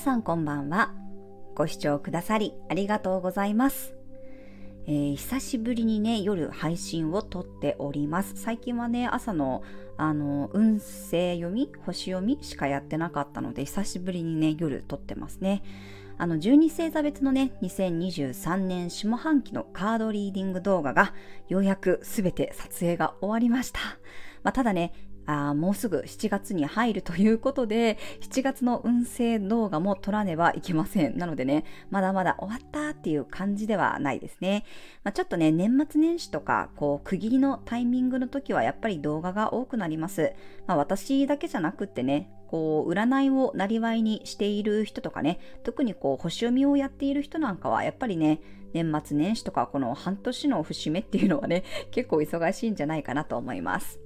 さんこんばんは。ご視聴くださりありがとうございます。えー、久しぶりにね、夜配信を撮っております。最近はね、朝のあの運勢読み、星読みしかやってなかったので、久しぶりにね、夜撮ってますね。あの、12星座別のね、2023年下半期のカードリーディング動画が、ようやくすべて撮影が終わりました。まあ、ただね、あもうすぐ7月に入るということで、7月の運勢動画も撮らねばいけません。なのでね、まだまだ終わったっていう感じではないですね。まあ、ちょっとね、年末年始とか、こう、区切りのタイミングの時はやっぱり動画が多くなります。まあ、私だけじゃなくってね、こう、占いをなりわいにしている人とかね、特にこう、星読みをやっている人なんかは、やっぱりね、年末年始とかこの半年の節目っていうのはね、結構忙しいんじゃないかなと思います。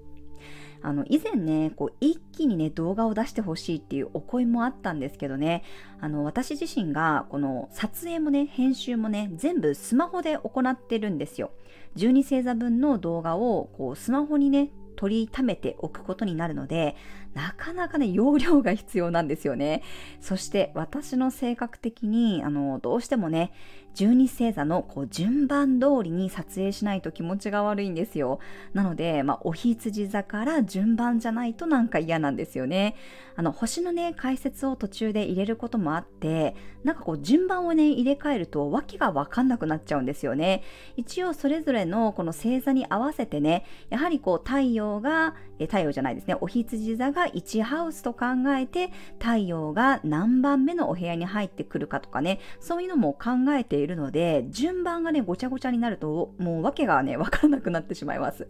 あの、以前ね、こう、一気にね、動画を出してほしいっていうお声もあったんですけどね、あの、私自身が、この撮影もね、編集もね、全部スマホで行ってるんですよ。12星座分の動画を、こう、スマホにね、取りためておくことになるので、なかなかね、容量が必要なんですよね。そして私の性格的に、あの、どうしてもね、十二星座のこう順番通りに撮影しないと気持ちが悪いんですよ。なので、まあ、お羊座から順番じゃないとなんか嫌なんですよね。あの、星のね、解説を途中で入れることもあって、なんかこう順番をね、入れ替えると訳がわかんなくなっちゃうんですよね。一応それぞれのこの星座に合わせてね、やはりこう太陽が、え太陽じゃないですね、お羊座が1ハウスと考えて、太陽が何番目のお部屋に入ってくるかとかね、そういうのも考えているので、順番がね、ごちゃごちゃになると、もう訳がね、わからなくなってしまいます。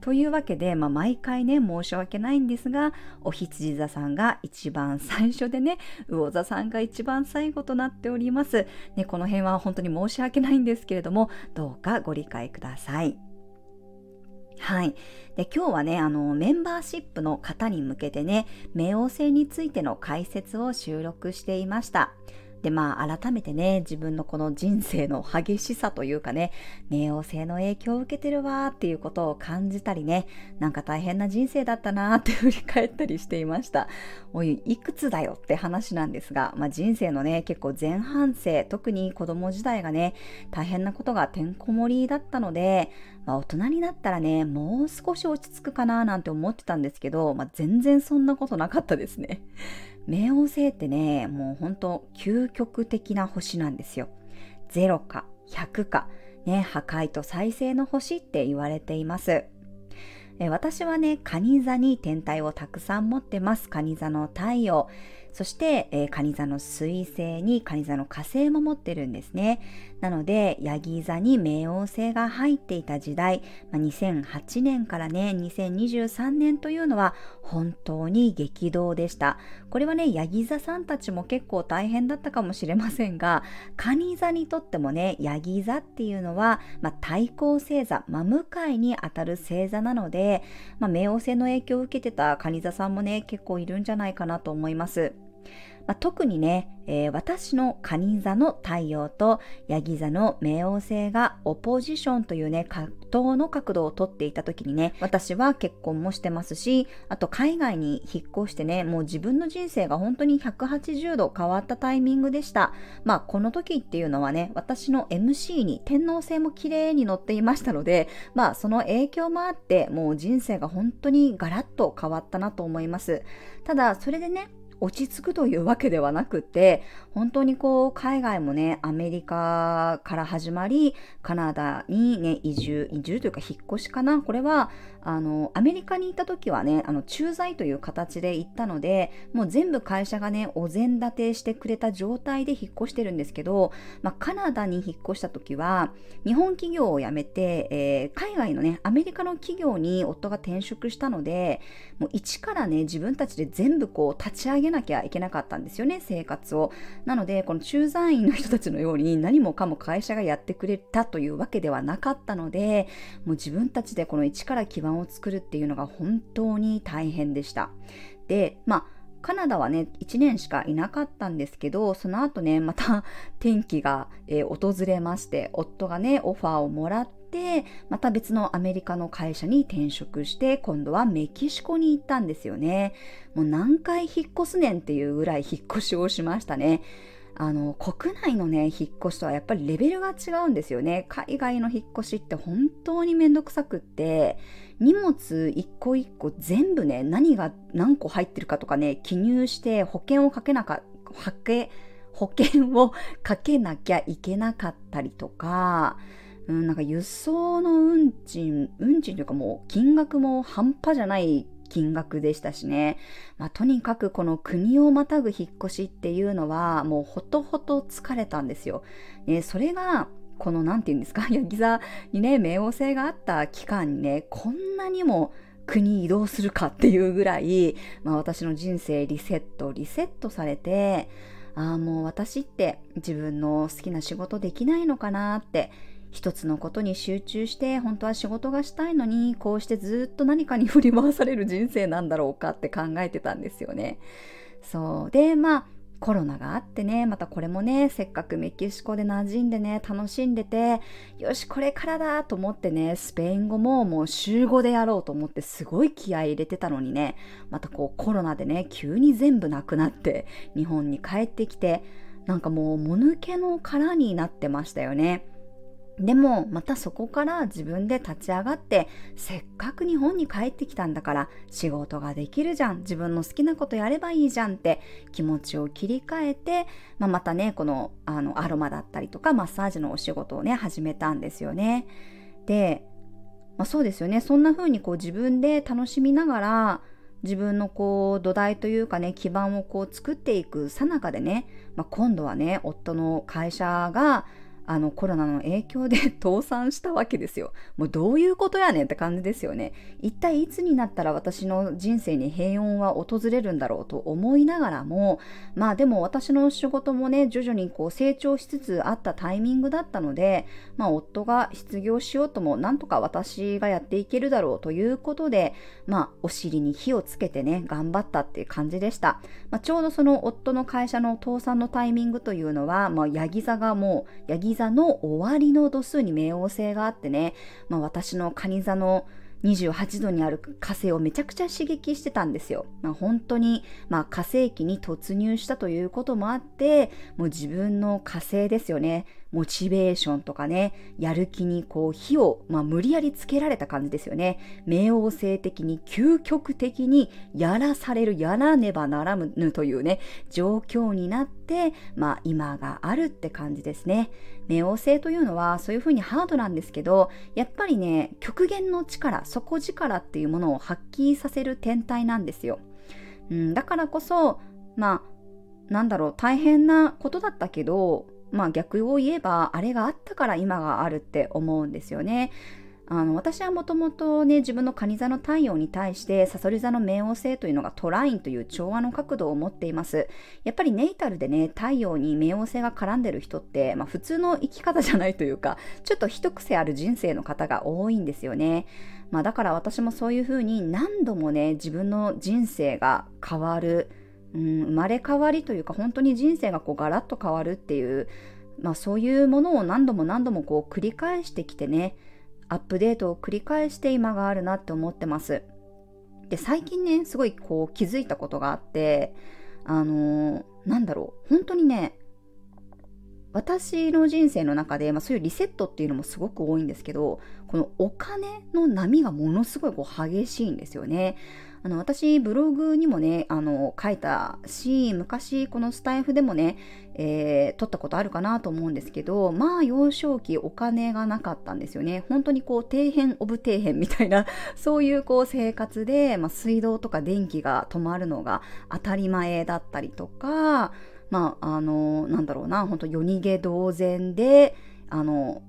というわけで、まあ、毎回ね、申し訳ないんですが、お羊座さんが一番最初でね、魚座さんが一番最後となっております。ね、この辺は本当に申し訳ないんですけれども、どうかご理解ください。はい。で、今日はね、あの、メンバーシップの方に向けてね、冥王星についての解説を収録していました。で、まあ、改めてね、自分のこの人生の激しさというかね、冥王星の影響を受けてるわーっていうことを感じたりね、なんか大変な人生だったなーって振り返ったりしていました。おい、いくつだよって話なんですが、まあ、人生のね、結構前半生、特に子供時代がね、大変なことがてんこ盛りだったので、まあ、大人になったらね、もう少し落ち着くかなーなんて思ってたんですけど、まあ、全然そんなことなかったですね。冥王星ってね、もう本当究極的な星なんですよ。0か100か、ね、破壊と再生の星って言われています。私はね、カニ座に天体をたくさん持ってます。カニ座の太陽。そして、えー、カニ座の水星にカニ座の火星も持ってるんですね。なので、ヤギ座に冥王星が入っていた時代、まあ、2008年からね、2023年というのは本当に激動でした。これはね、ヤギ座さんたちも結構大変だったかもしれませんが、カニ座にとってもね、ヤギ座っていうのは、まあ、対抗星座、真向かいに当たる星座なので、まあ、冥王星の影響を受けてたカニ座さんもね、結構いるんじゃないかなと思います。まあ、特にね、えー、私の蟹座の太陽とヤギ座の冥王星がオポジションというね、葛藤の角度をとっていた時にね、私は結婚もしてますし、あと海外に引っ越してね、もう自分の人生が本当に180度変わったタイミングでした。まあこの時っていうのはね、私の MC に天皇星も綺麗に乗っていましたので、まあその影響もあって、もう人生が本当にガラッと変わったなと思います。ただそれでね、落ち着くというわけではなくて、本当にこう、海外もね、アメリカから始まり、カナダにね、移住、移住というか引っ越しかな。これは、あの、アメリカに行った時はね、あの、駐在という形で行ったので、もう全部会社がね、お膳立てしてくれた状態で引っ越してるんですけど、まあ、カナダに引っ越した時は、日本企業を辞めて、えー、海外のね、アメリカの企業に夫が転職したので、もう一からね、自分たちで全部こう、立ち上げなきゃいけなかったんですよね、生活を。なので、この駐在員の人たちのように何もかも会社がやってくれたというわけではなかったので、もう自分たちでこの一から基盤を作るっていうのが本当に大変でした。で、まあ、カナダはね、1年しかいなかったんですけど、その後ね、また天気が、えー、訪れまして、夫がね、オファーをもらって、てまた別のアメリカの会社に転職して今度はメキシコに行ったんですよねもう何回引っ越すねんっていうぐらい引っ越しをしましたねあの国内のね引っ越しとはやっぱりレベルが違うんですよね。海外の引っ越しって本当にめんどくさくって荷物一個一個全部ね何が何個入ってるかとかね記入して保険をかけなか保険保険をかけなきゃいけなかったりとか、うん、なんか輸送の運賃、運賃というかもう金額も半端じゃない金額でしたしね。まあ、とにかくこの国をまたぐ引っ越しっていうのはもうほとほと疲れたんですよ。ね、それがこの何て言うんですか、ヤギ座にね、冥王星があった期間にね、こんなにも国移動するかっていうぐらい、まあ、私の人生リセット、リセットされて、ああもう私って自分の好きな仕事できないのかなって一つのことに集中して本当は仕事がしたいのにこうしてずっと何かに振り回される人生なんだろうかって考えてたんですよね。そうでまあコロナがあってね、またこれもね、せっかくメキシコで馴染んでね、楽しんでて、よし、これからだと思ってね、スペイン語ももう週5でやろうと思ってすごい気合い入れてたのにね、またこうコロナでね、急に全部なくなって、日本に帰ってきて、なんかもうもぬけの殻になってましたよね。でもまたそこから自分で立ち上がってせっかく日本に帰ってきたんだから仕事ができるじゃん自分の好きなことやればいいじゃんって気持ちを切り替えて、まあ、またねこのあのアロマだったりとかマッサージのお仕事をね始めたんですよね。で、まあ、そうですよねそんな風にこう自分で楽しみながら自分のこう土台というかね基盤をこう作っていくさなかでね、まあ、今度はね夫の会社があのコロナの影響で倒産したわけですよ。もうどういうことやねんって感じですよね。一体いつになったら私の人生に平穏は訪れるんだろうと思いながらも、まあでも私の仕事もね、徐々にこう成長しつつあったタイミングだったので、まあ夫が失業しようともなんとか私がやっていけるだろうということで、まあお尻に火をつけてね、頑張ったっていう感じでした。まあ、ちょうどその夫の会社の倒産のタイミングというのは、まあヤギ座がもう、ヤギ座の終わりの度数に冥王星があってね、まあ、私の蟹座の28度にある火星をめちゃくちゃ刺激してたんですよ。まあ、本当に、まあ、火星期に突入したということもあって、もう自分の火星ですよね。モチベーションとかね、やる気にこう火を、まあ、無理やりつけられた感じですよね。冥王星的に究極的にやらされる、やらねばならぬというね、状況になって、まあ今があるって感じですね。冥王星というのはそういうふうにハードなんですけど、やっぱりね、極限の力、底力っていうものを発揮させる天体なんですよ。うん、だからこそ、まあ、なんだろう、大変なことだったけど、まあ逆を言えばあれがあったから今があるって思うんですよね。あの私はもともとね自分の蟹座の太陽に対してさそり座の冥王星というのがトラインという調和の角度を持っていますやっぱりネイタルでね太陽に冥王星が絡んでる人って、まあ、普通の生き方じゃないというかちょっと一癖ある人生の方が多いんですよね、まあ、だから私もそういうふうに何度もね自分の人生が変わるうん、生まれ変わりというか本当に人生がこうガラッと変わるっていう、まあ、そういうものを何度も何度もこう繰り返してきてねアップデートを繰り返して今があるなって思ってます。で最近ねすごいこう気づいたことがあってあのー、なんだろう本当にね私の人生の中で、まあ、そういうリセットっていうのもすごく多いんですけどこのお金の波がものすごいこう激しいんですよね。あの私ブログにもねあの書いたし昔このスタイフでもね、えー、撮ったことあるかなと思うんですけどまあ幼少期お金がなかったんですよね。本当にこう底辺オブ底辺みたいな そういうこう生活で、まあ、水道とか電気が止まるのが当たり前だったりとかまああのなんだろうな本当夜逃げ同然であの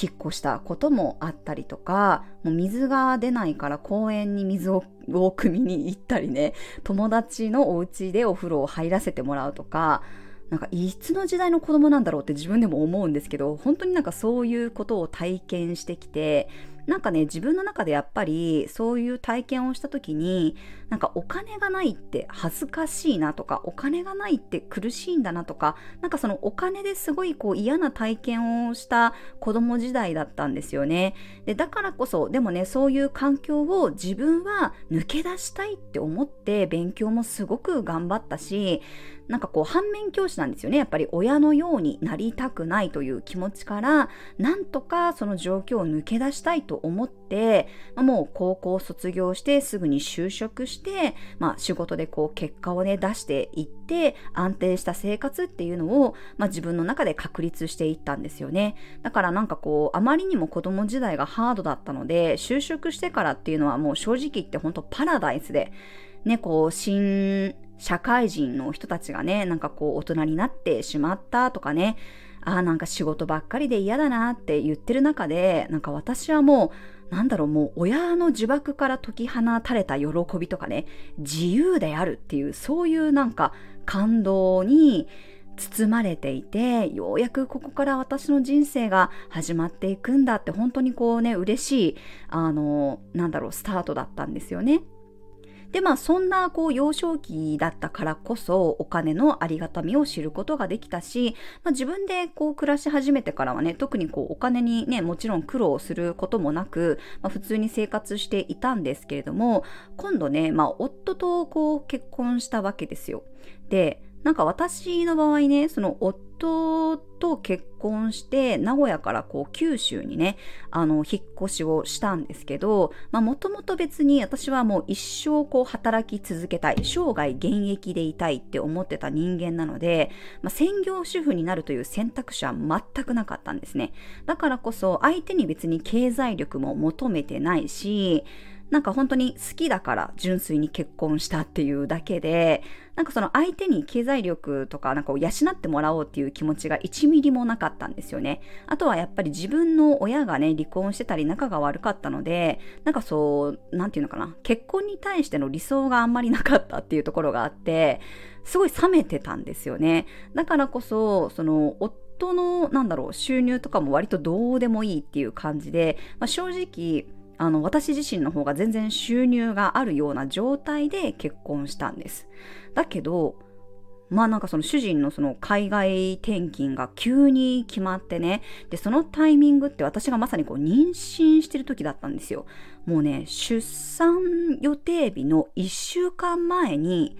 引っ越したこともあったりとかもう水が出ないから公園に水を汲みに行ったりね友達のお家でお風呂を入らせてもらうとかなんかいつの時代の子供なんだろうって自分でも思うんですけど本当になんかそういうことを体験してきてなんかね自分の中でやっぱりそういう体験をした時になんかお金がないって恥ずかしいなとかお金がないって苦しいんだなとかなんかそのお金ですごいこう嫌な体験をした子供時代だったんですよね。でだからこそでもねそういう環境を自分は抜け出したいって思って勉強もすごく頑張ったしなんかこう反面教師なんですよね。やっぱり親のようになりたくないという気持ちからなんとかその状況を抜け出したいと思ってまあもう高校卒業してすぐに就職して、まあ、仕事でこう結果をね出していって安定した生活っていうのを、まあ、自分の中で確立していったんですよね。だからなんかこうあまりにも子供時代がハードだったので就職してからっていうのはもう正直言って本当パラダイスでねこう新社会人の人たちがね、なんかこう大人になってしまったとかね、ああなんか仕事ばっかりで嫌だなって言ってる中で、なんか私はもう、なんだろう、もう親の呪縛から解き放たれた喜びとかね、自由であるっていう、そういうなんか感動に、包まれていてようやくここから私の人生が始まっていくんだって本当にこうね嬉しいあのなんだろうスタートだったんですよね。でまあそんなこう幼少期だったからこそお金のありがたみを知ることができたし、まあ、自分でこう暮らし始めてからはね特にこうお金にねもちろん苦労することもなく、まあ、普通に生活していたんですけれども今度ね、まあ、夫とこう結婚したわけですよ。でなんか私の場合ね、その夫と結婚して名古屋からこう九州にね、あの、引っ越しをしたんですけど、まあもともと別に私はもう一生こう働き続けたい、生涯現役でいたいって思ってた人間なので、まあ、専業主婦になるという選択肢は全くなかったんですね。だからこそ相手に別に経済力も求めてないし、なんか本当に好きだから純粋に結婚したっていうだけで、なんかその相手に経済力とかなんかを養ってもらおうっていう気持ちが1ミリもなかったんですよね。あとはやっぱり自分の親がね、離婚してたり仲が悪かったので、なんかそう、なんていうのかな、結婚に対しての理想があんまりなかったっていうところがあって、すごい冷めてたんですよね。だからこそ、その、夫の、なんだろう、収入とかも割とどうでもいいっていう感じで、まあ、正直、あの私自身の方が全然収入があるような状態で結婚したんです。だけどまあなんかその主人のその海外転勤が急に決まってねでそのタイミングって私がまさにこう妊娠してる時だったんですよ。もうね出産予定日の1週間前に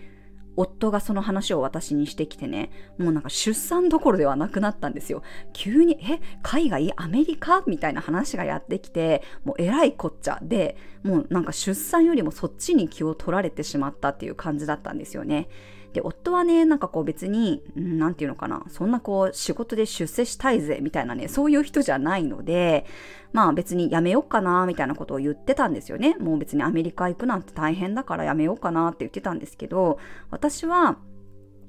夫がその話を私にしてきてね、もうなんか出産どころではなくなったんですよ。急に、え、海外？アメリカ？みたいな話がやってきて、もうえらいこっちゃで、もうなんか出産よりもそっちに気を取られてしまったっていう感じだったんですよね。で、夫はね、なんかこう別に、なんていうのかな、そんなこう仕事で出世したいぜ、みたいなね、そういう人じゃないので、まあ別に辞めようかな、みたいなことを言ってたんですよね。もう別にアメリカ行くなんて大変だからやめようかなって言ってたんですけど、私は、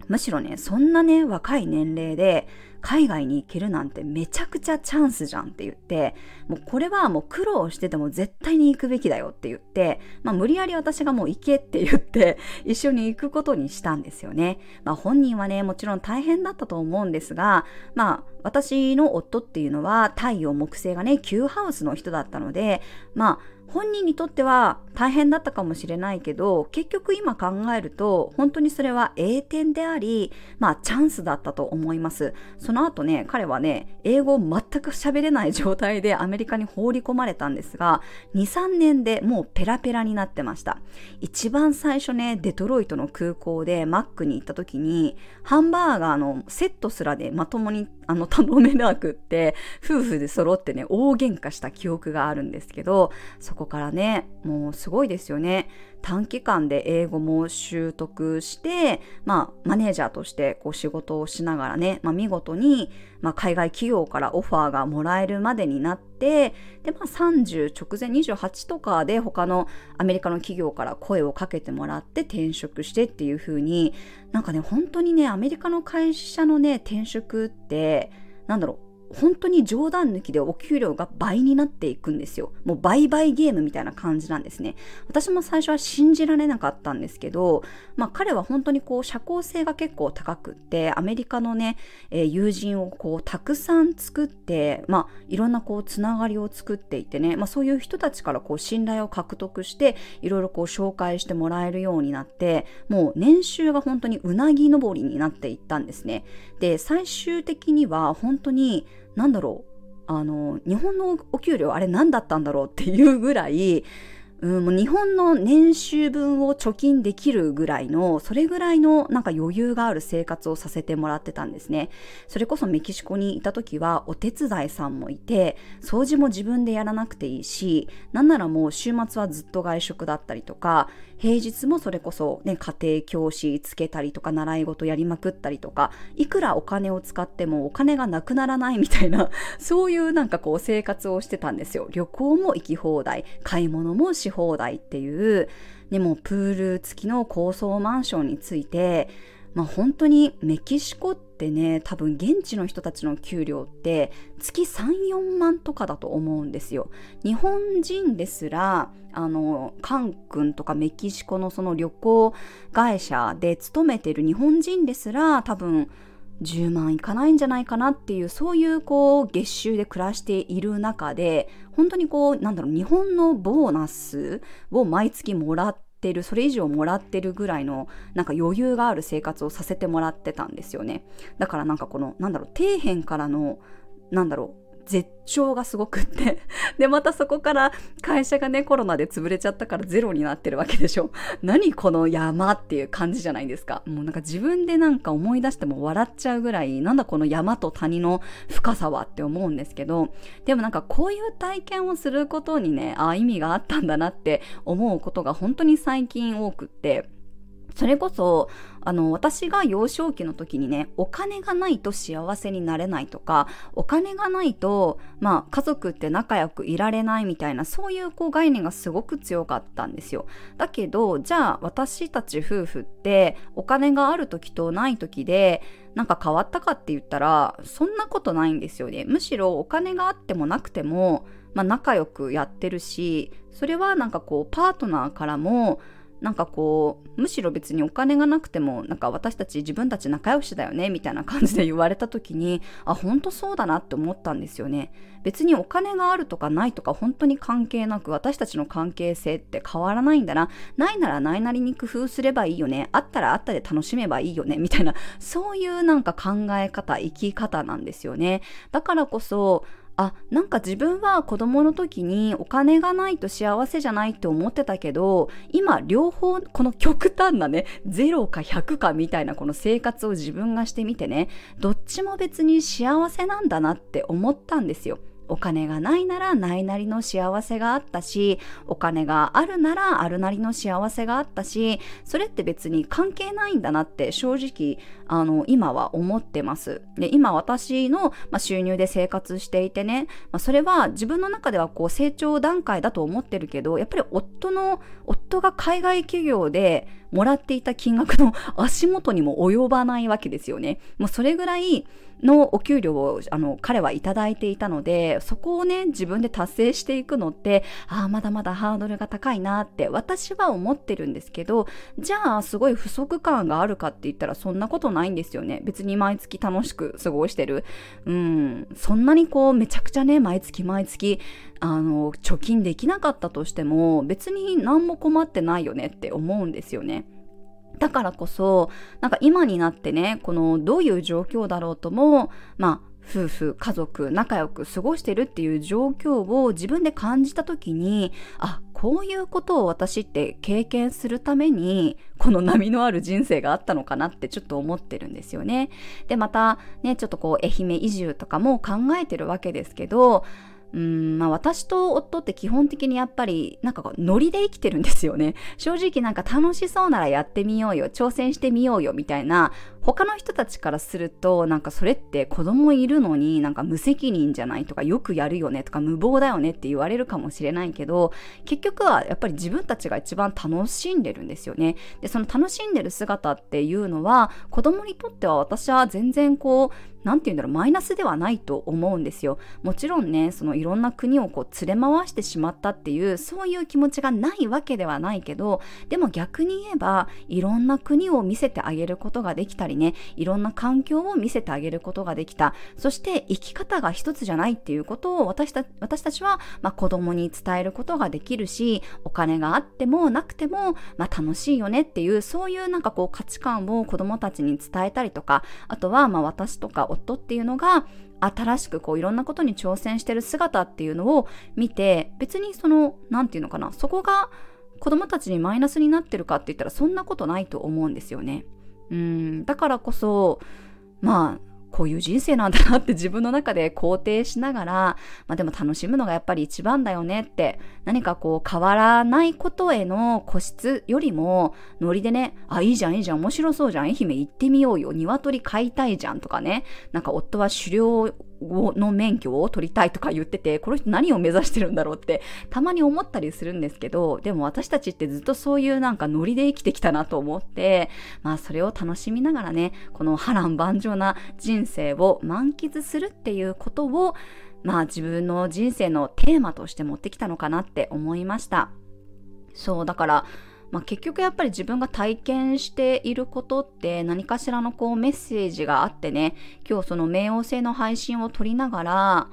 むしろね、そんなね、若い年齢で海外に行けるなんてめちゃくちゃチャンスじゃんって言って、もうこれはもう苦労してても絶対に行くべきだよって言って、まあ無理やり私がもう行けって言って 一緒に行くことにしたんですよね。まあ本人はね、もちろん大変だったと思うんですが、まあ私の夫っていうのは太陽木星がね、旧ハウスの人だったので、まあ本人にとっては大変だったかもしれないけど結局今考えると本当にそれは栄転でありまあチャンスだったと思います。その後ね彼はね英語を全く喋れない状態でアメリカに放り込まれたんですが23年でもうペラペラになってました。一番最初ねデトロイトの空港でマックに行った時にハンバーガーのセットすらでまともにあの頼めなくって夫婦で揃ってね大喧嘩した記憶があるんですけどそこからねもうすごいですよね。短期間で英語も習得して、まあ、マネージャーとしてこう仕事をしながらね、まあ、見事に、まあ、海外企業からオファーがもらえるまでになって、で、まあ、30直前28とかで他のアメリカの企業から声をかけてもらって転職してっていう風に、なんかね、本当にね、アメリカの会社のね、転職って、なんだろう、本当に冗談抜きでお給料が倍になっていくんですよ。もう倍々ゲームみたいな感じなんですね。私も最初は信じられなかったんですけど、まあ彼は本当にこう社交性が結構高くって、アメリカのね、えー、友人をこうたくさん作って、まあいろんなこうつながりを作っていてね、まあそういう人たちからこう信頼を獲得して、いろいろこう紹介してもらえるようになって、もう年収が本当にうなぎ登りになっていったんですね。で、最終的には本当になんだろうあの日本のお給料あれ何だったんだろうっていうぐらいうん、もう日本の年収分を貯金できるぐらいの、それぐらいのなんか余裕がある生活をさせてもらってたんですね。それこそメキシコにいた時はお手伝いさんもいて、掃除も自分でやらなくていいし、なんならもう週末はずっと外食だったりとか、平日もそれこそね、家庭教師つけたりとか、習い事やりまくったりとか、いくらお金を使ってもお金がなくならないみたいな、そういうなんかこう生活をしてたんですよ。旅行も行き放題、買い物もし放題っていう、でもプール付きの高層マンションについて、まあ本当にメキシコってね、多分現地の人たちの給料って月3、4万とかだと思うんですよ。日本人ですら、あの、カン君とかメキシコのその旅行会社で勤めてる日本人ですら多分10万いかないんじゃないかなっていうそういうこう月収で暮らしている中で本当にこうなんだろう日本のボーナスを毎月もらっててるそれ以上もらってるぐらいのなんか余裕がある生活をさせてもらってたんですよね。だからなんかこのなんだろう底辺からのなんだろう絶頂がすごくって。でまたそこから会社がねコロナで潰れちゃったからゼロになってるわけでしょ。何この山っていう感じじゃないですか。もうなんか自分でなんか思い出しても笑っちゃうぐらいなんだこの山と谷の深さはって思うんですけど。でもなんかこういう体験をすることにねああ意味があったんだなって思うことが本当に最近多くって。それこそ、あの、私が幼少期の時にね、お金がないと幸せになれないとか、お金がないと、まあ、家族って仲良くいられないみたいな、そういうこう概念がすごく強かったんですよ。だけど、じゃあ私たち夫婦って、お金がある時とない時で、なんか変わったかって言ったら、そんなことないんですよね。むしろお金があってもなくても、まあ仲良くやってるし、それはなんかこう、パートナーからも、なんかこうむしろ別にお金がなくてもなんか私たち自分たち仲良しだよねみたいな感じで言われた時に あ本当そうだなって思ったんですよね。別にお金があるとかないとか本当に関係なく私たちの関係性って変わらないんだな。ないならないなりに工夫すればいいよね。あったらあったで楽しめばいいよね。みたいなそういうなんか考え方生き方なんですよね。だからこそあなんか自分は子供の時にお金がないと幸せじゃないって思ってたけど今両方この極端なね0か100かみたいなこの生活を自分がしてみてねどっちも別に幸せなんだなって思ったんですよ。お金がないならないなりの幸せがあったし、お金があるならあるなりの幸せがあったし、それって別に関係ないんだなって正直、あの、今は思ってます。で、今私の、まあ、収入で生活していてね、まあ、それは自分の中ではこう成長段階だと思ってるけど、やっぱり夫の、夫が海外企業でもらっていた金額の 足元にも及ばないわけですよね。もうそれぐらい、のお給料をあの彼はいただいていたのでそこをね自分で達成していくのってああまだまだハードルが高いなって私は思ってるんですけどじゃあすごい不足感があるかって言ったらそんなことないんですよね。別に毎月楽しく過ごしてる。うん。そんなにこうめちゃくちゃね毎月毎月あの貯金できなかったとしても別に何も困ってないよねって思うんですよね。だからこそ、なんか今になってね、このどういう状況だろうとも、まあ、夫婦、家族、仲良く過ごしてるっていう状況を自分で感じた時に、あ、こういうことを私って経験するために、この波のある人生があったのかなってちょっと思ってるんですよね。で、またね、ちょっとこう、愛媛移住とかも考えてるわけですけど、うんまあ、私と夫って基本的にやっぱりなんかこうノリで生きてるんですよね正直なんか楽しそうならやってみようよ挑戦してみようよみたいな他の人たちからするとなんかそれって子供いるのになんか無責任じゃないとかよくやるよねとか無謀だよねって言われるかもしれないけど結局はやっぱり自分たちが一番楽しんでるんですよねでその楽しんでる姿っていうのは子供にとっては私は全然こう何て言うんだろう、マイナスではないと思うんですよ。もちろんね、そのいろんな国をこう連れ回してしまったっていう、そういう気持ちがないわけではないけど、でも逆に言えば、いろんな国を見せてあげることができたりね、いろんな環境を見せてあげることができた。そして生き方が一つじゃないっていうことを私た私たちは、まあ、子供に伝えることができるし、お金があってもなくても、まあ、楽しいよねっていう、そういうなんかこう価値観を子供たちに伝えたりとか、あとはまあ私とか夫っていうのが新しくこういろんなことに挑戦してる姿っていうのを見て別にその何て言うのかなそこが子供たちにマイナスになってるかって言ったらそんなことないと思うんですよね。うん。だからこそまあこういう人生なんだなって自分の中で肯定しながら、まあでも楽しむのがやっぱり一番だよねって、何かこう変わらないことへの固執よりも、ノリでね、あ、いいじゃんいいじゃん、面白そうじゃん、愛媛行ってみようよ、鶏飼いたいじゃんとかね、なんか夫は狩猟の免許を取りたいとか言ってて、この人何を目指してるんだろうってたまに思ったりするんですけど、でも私たちってずっとそういうなんかノリで生きてきたなと思って、まあそれを楽しみながらね、この波乱万丈な人生を満喫するっていうことを、まあ自分の人生のテーマとして持ってきたのかなって思いました。そう、だから、まあ、結局やっぱり自分が体験していることって何かしらのこうメッセージがあってね今日その冥王星の配信を撮りながら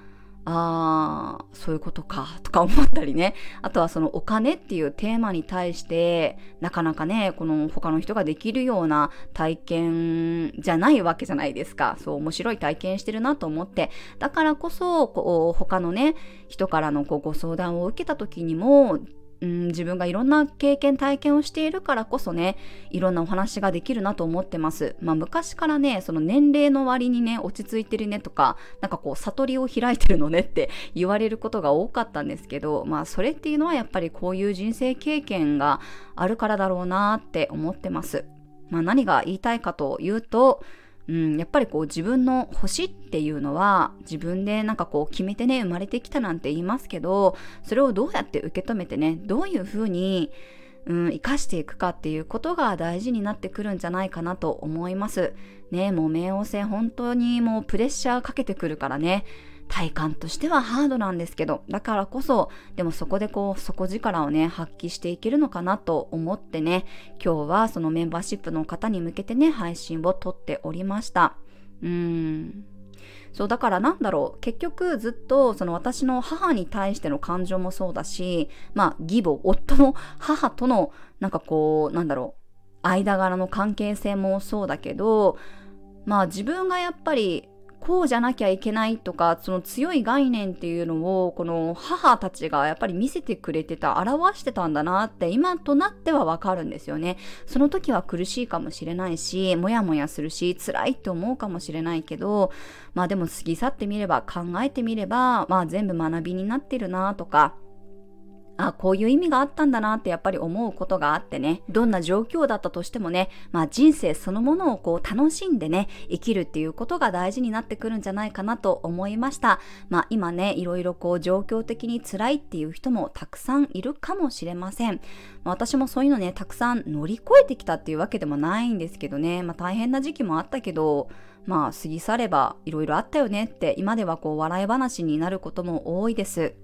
あーそういうことかとか思ったりね。あとはそのお金っていうテーマに対してなかなかねこの他の人ができるような体験じゃないわけじゃないですか。そう面白い体験してるなと思って。だからこそこう他のね人からのこうご相談を受けた時にもうん、自分がいろんな経験体験をしているからこそねいろんなお話ができるなと思ってます。まあ昔からねその年齢の割にね落ち着いてるねとかなんかこう悟りを開いてるのねって 言われることが多かったんですけどまあそれっていうのはやっぱりこういう人生経験があるからだろうなって思ってます。まあ何が言いたいかというとうん、やっぱりこう自分の星っていうのは自分でなんかこう決めてね生まれてきたなんて言いますけどそれをどうやって受け止めてねどういうふうにうん、生かしていくかっていうことが大事になってくるんじゃないかなと思います。ねもう冥王星本当にもうプレッシャーかけてくるからね。体感としてはハードなんですけど、だからこそ、でもそこでこう、底力をね、発揮していけるのかなと思ってね、今日はそのメンバーシップの方に向けてね、配信を撮っておりました。うーん。そう、だからなんだろう、結局ずっとその私の母に対しての感情もそうだし、まあ、義母、夫の母との、なんかこう、なんだろう、間柄の関係性もそうだけど、まあ自分がやっぱりこうじゃなきゃいけないとか、その強い概念っていうのを、この母たちがやっぱり見せてくれてた、表してたんだなって、今となってはわかるんですよね。その時は苦しいかもしれないし、もやもやするし、辛いって思うかもしれないけど、まあでも過ぎ去ってみれば、考えてみれば、まあ全部学びになってるなとか、あ、こういう意味があったんだなってやっぱり思うことがあってね、どんな状況だったとしてもね、まあ人生そのものをこう楽しんでね、生きるっていうことが大事になってくるんじゃないかなと思いました。まあ今ね、いろいろこう状況的に辛いっていう人もたくさんいるかもしれません。まあ、私もそういうのね、たくさん乗り越えてきたっていうわけでもないんですけどね、まあ大変な時期もあったけど、まあ過ぎ去ればいろいろあったよねって今ではこう笑い話になることも多いです。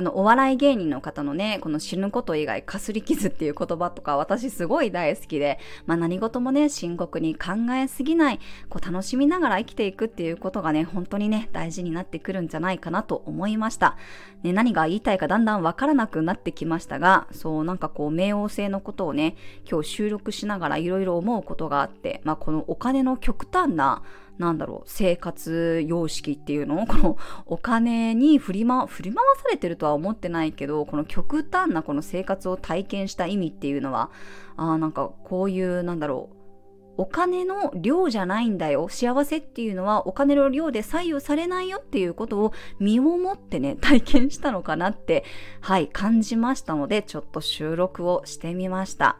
あの、お笑い芸人の方のね、この死ぬこと以外、かすり傷っていう言葉とか、私すごい大好きで、まあ何事もね、深刻に考えすぎない、こう楽しみながら生きていくっていうことがね、本当にね、大事になってくるんじゃないかなと思いました。ね、何が言いたいかだんだんわからなくなってきましたが、そう、なんかこう、冥王星のことをね、今日収録しながらいろいろ思うことがあって、まあこのお金の極端な、なんだろう、生活様式っていうの？を、このお金に振り,、ま、振り回されてるとは思ってないけど、この極端なこの生活を体験した意味っていうのは、あなんかこういう、なんだろう、お金の量じゃないんだよ。幸せっていうのはお金の量で左右されないよっていうことを身をもってね、体験したのかなって、はい、感じましたので、ちょっと収録をしてみました。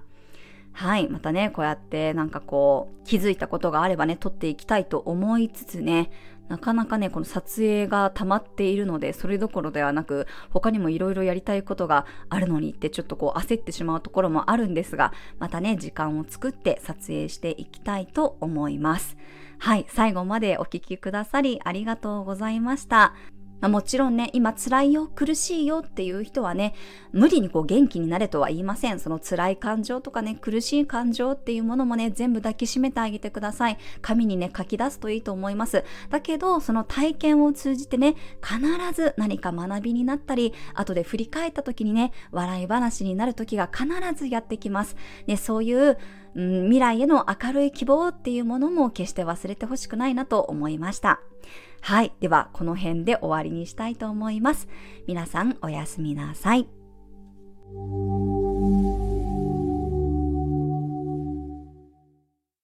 はい。またね、こうやってなんかこう、気づいたことがあればね、撮っていきたいと思いつつね、なかなかね、この撮影が溜まっているので、それどころではなく、他にもいろいろやりたいことがあるのにってちょっとこう焦ってしまうところもあるんですが、またね、時間を作って撮影していきたいと思います。はい。最後までお聴きくださりありがとうございました。まあ、もちろんね、今辛いよ、苦しいよっていう人はね、無理にこう元気になれとは言いません。その辛い感情とかね、苦しい感情っていうものもね、全部抱きしめてあげてください。紙にね、書き出すといいと思います。だけど、その体験を通じてね、必ず何か学びになったり、後で振り返った時にね、笑い話になる時が必ずやってきます。ね、そういう、未来への明るい希望っていうものも決して忘れてほしくないなと思いました。はい。では、この辺で終わりにしたいと思います。皆さん、おやすみなさい。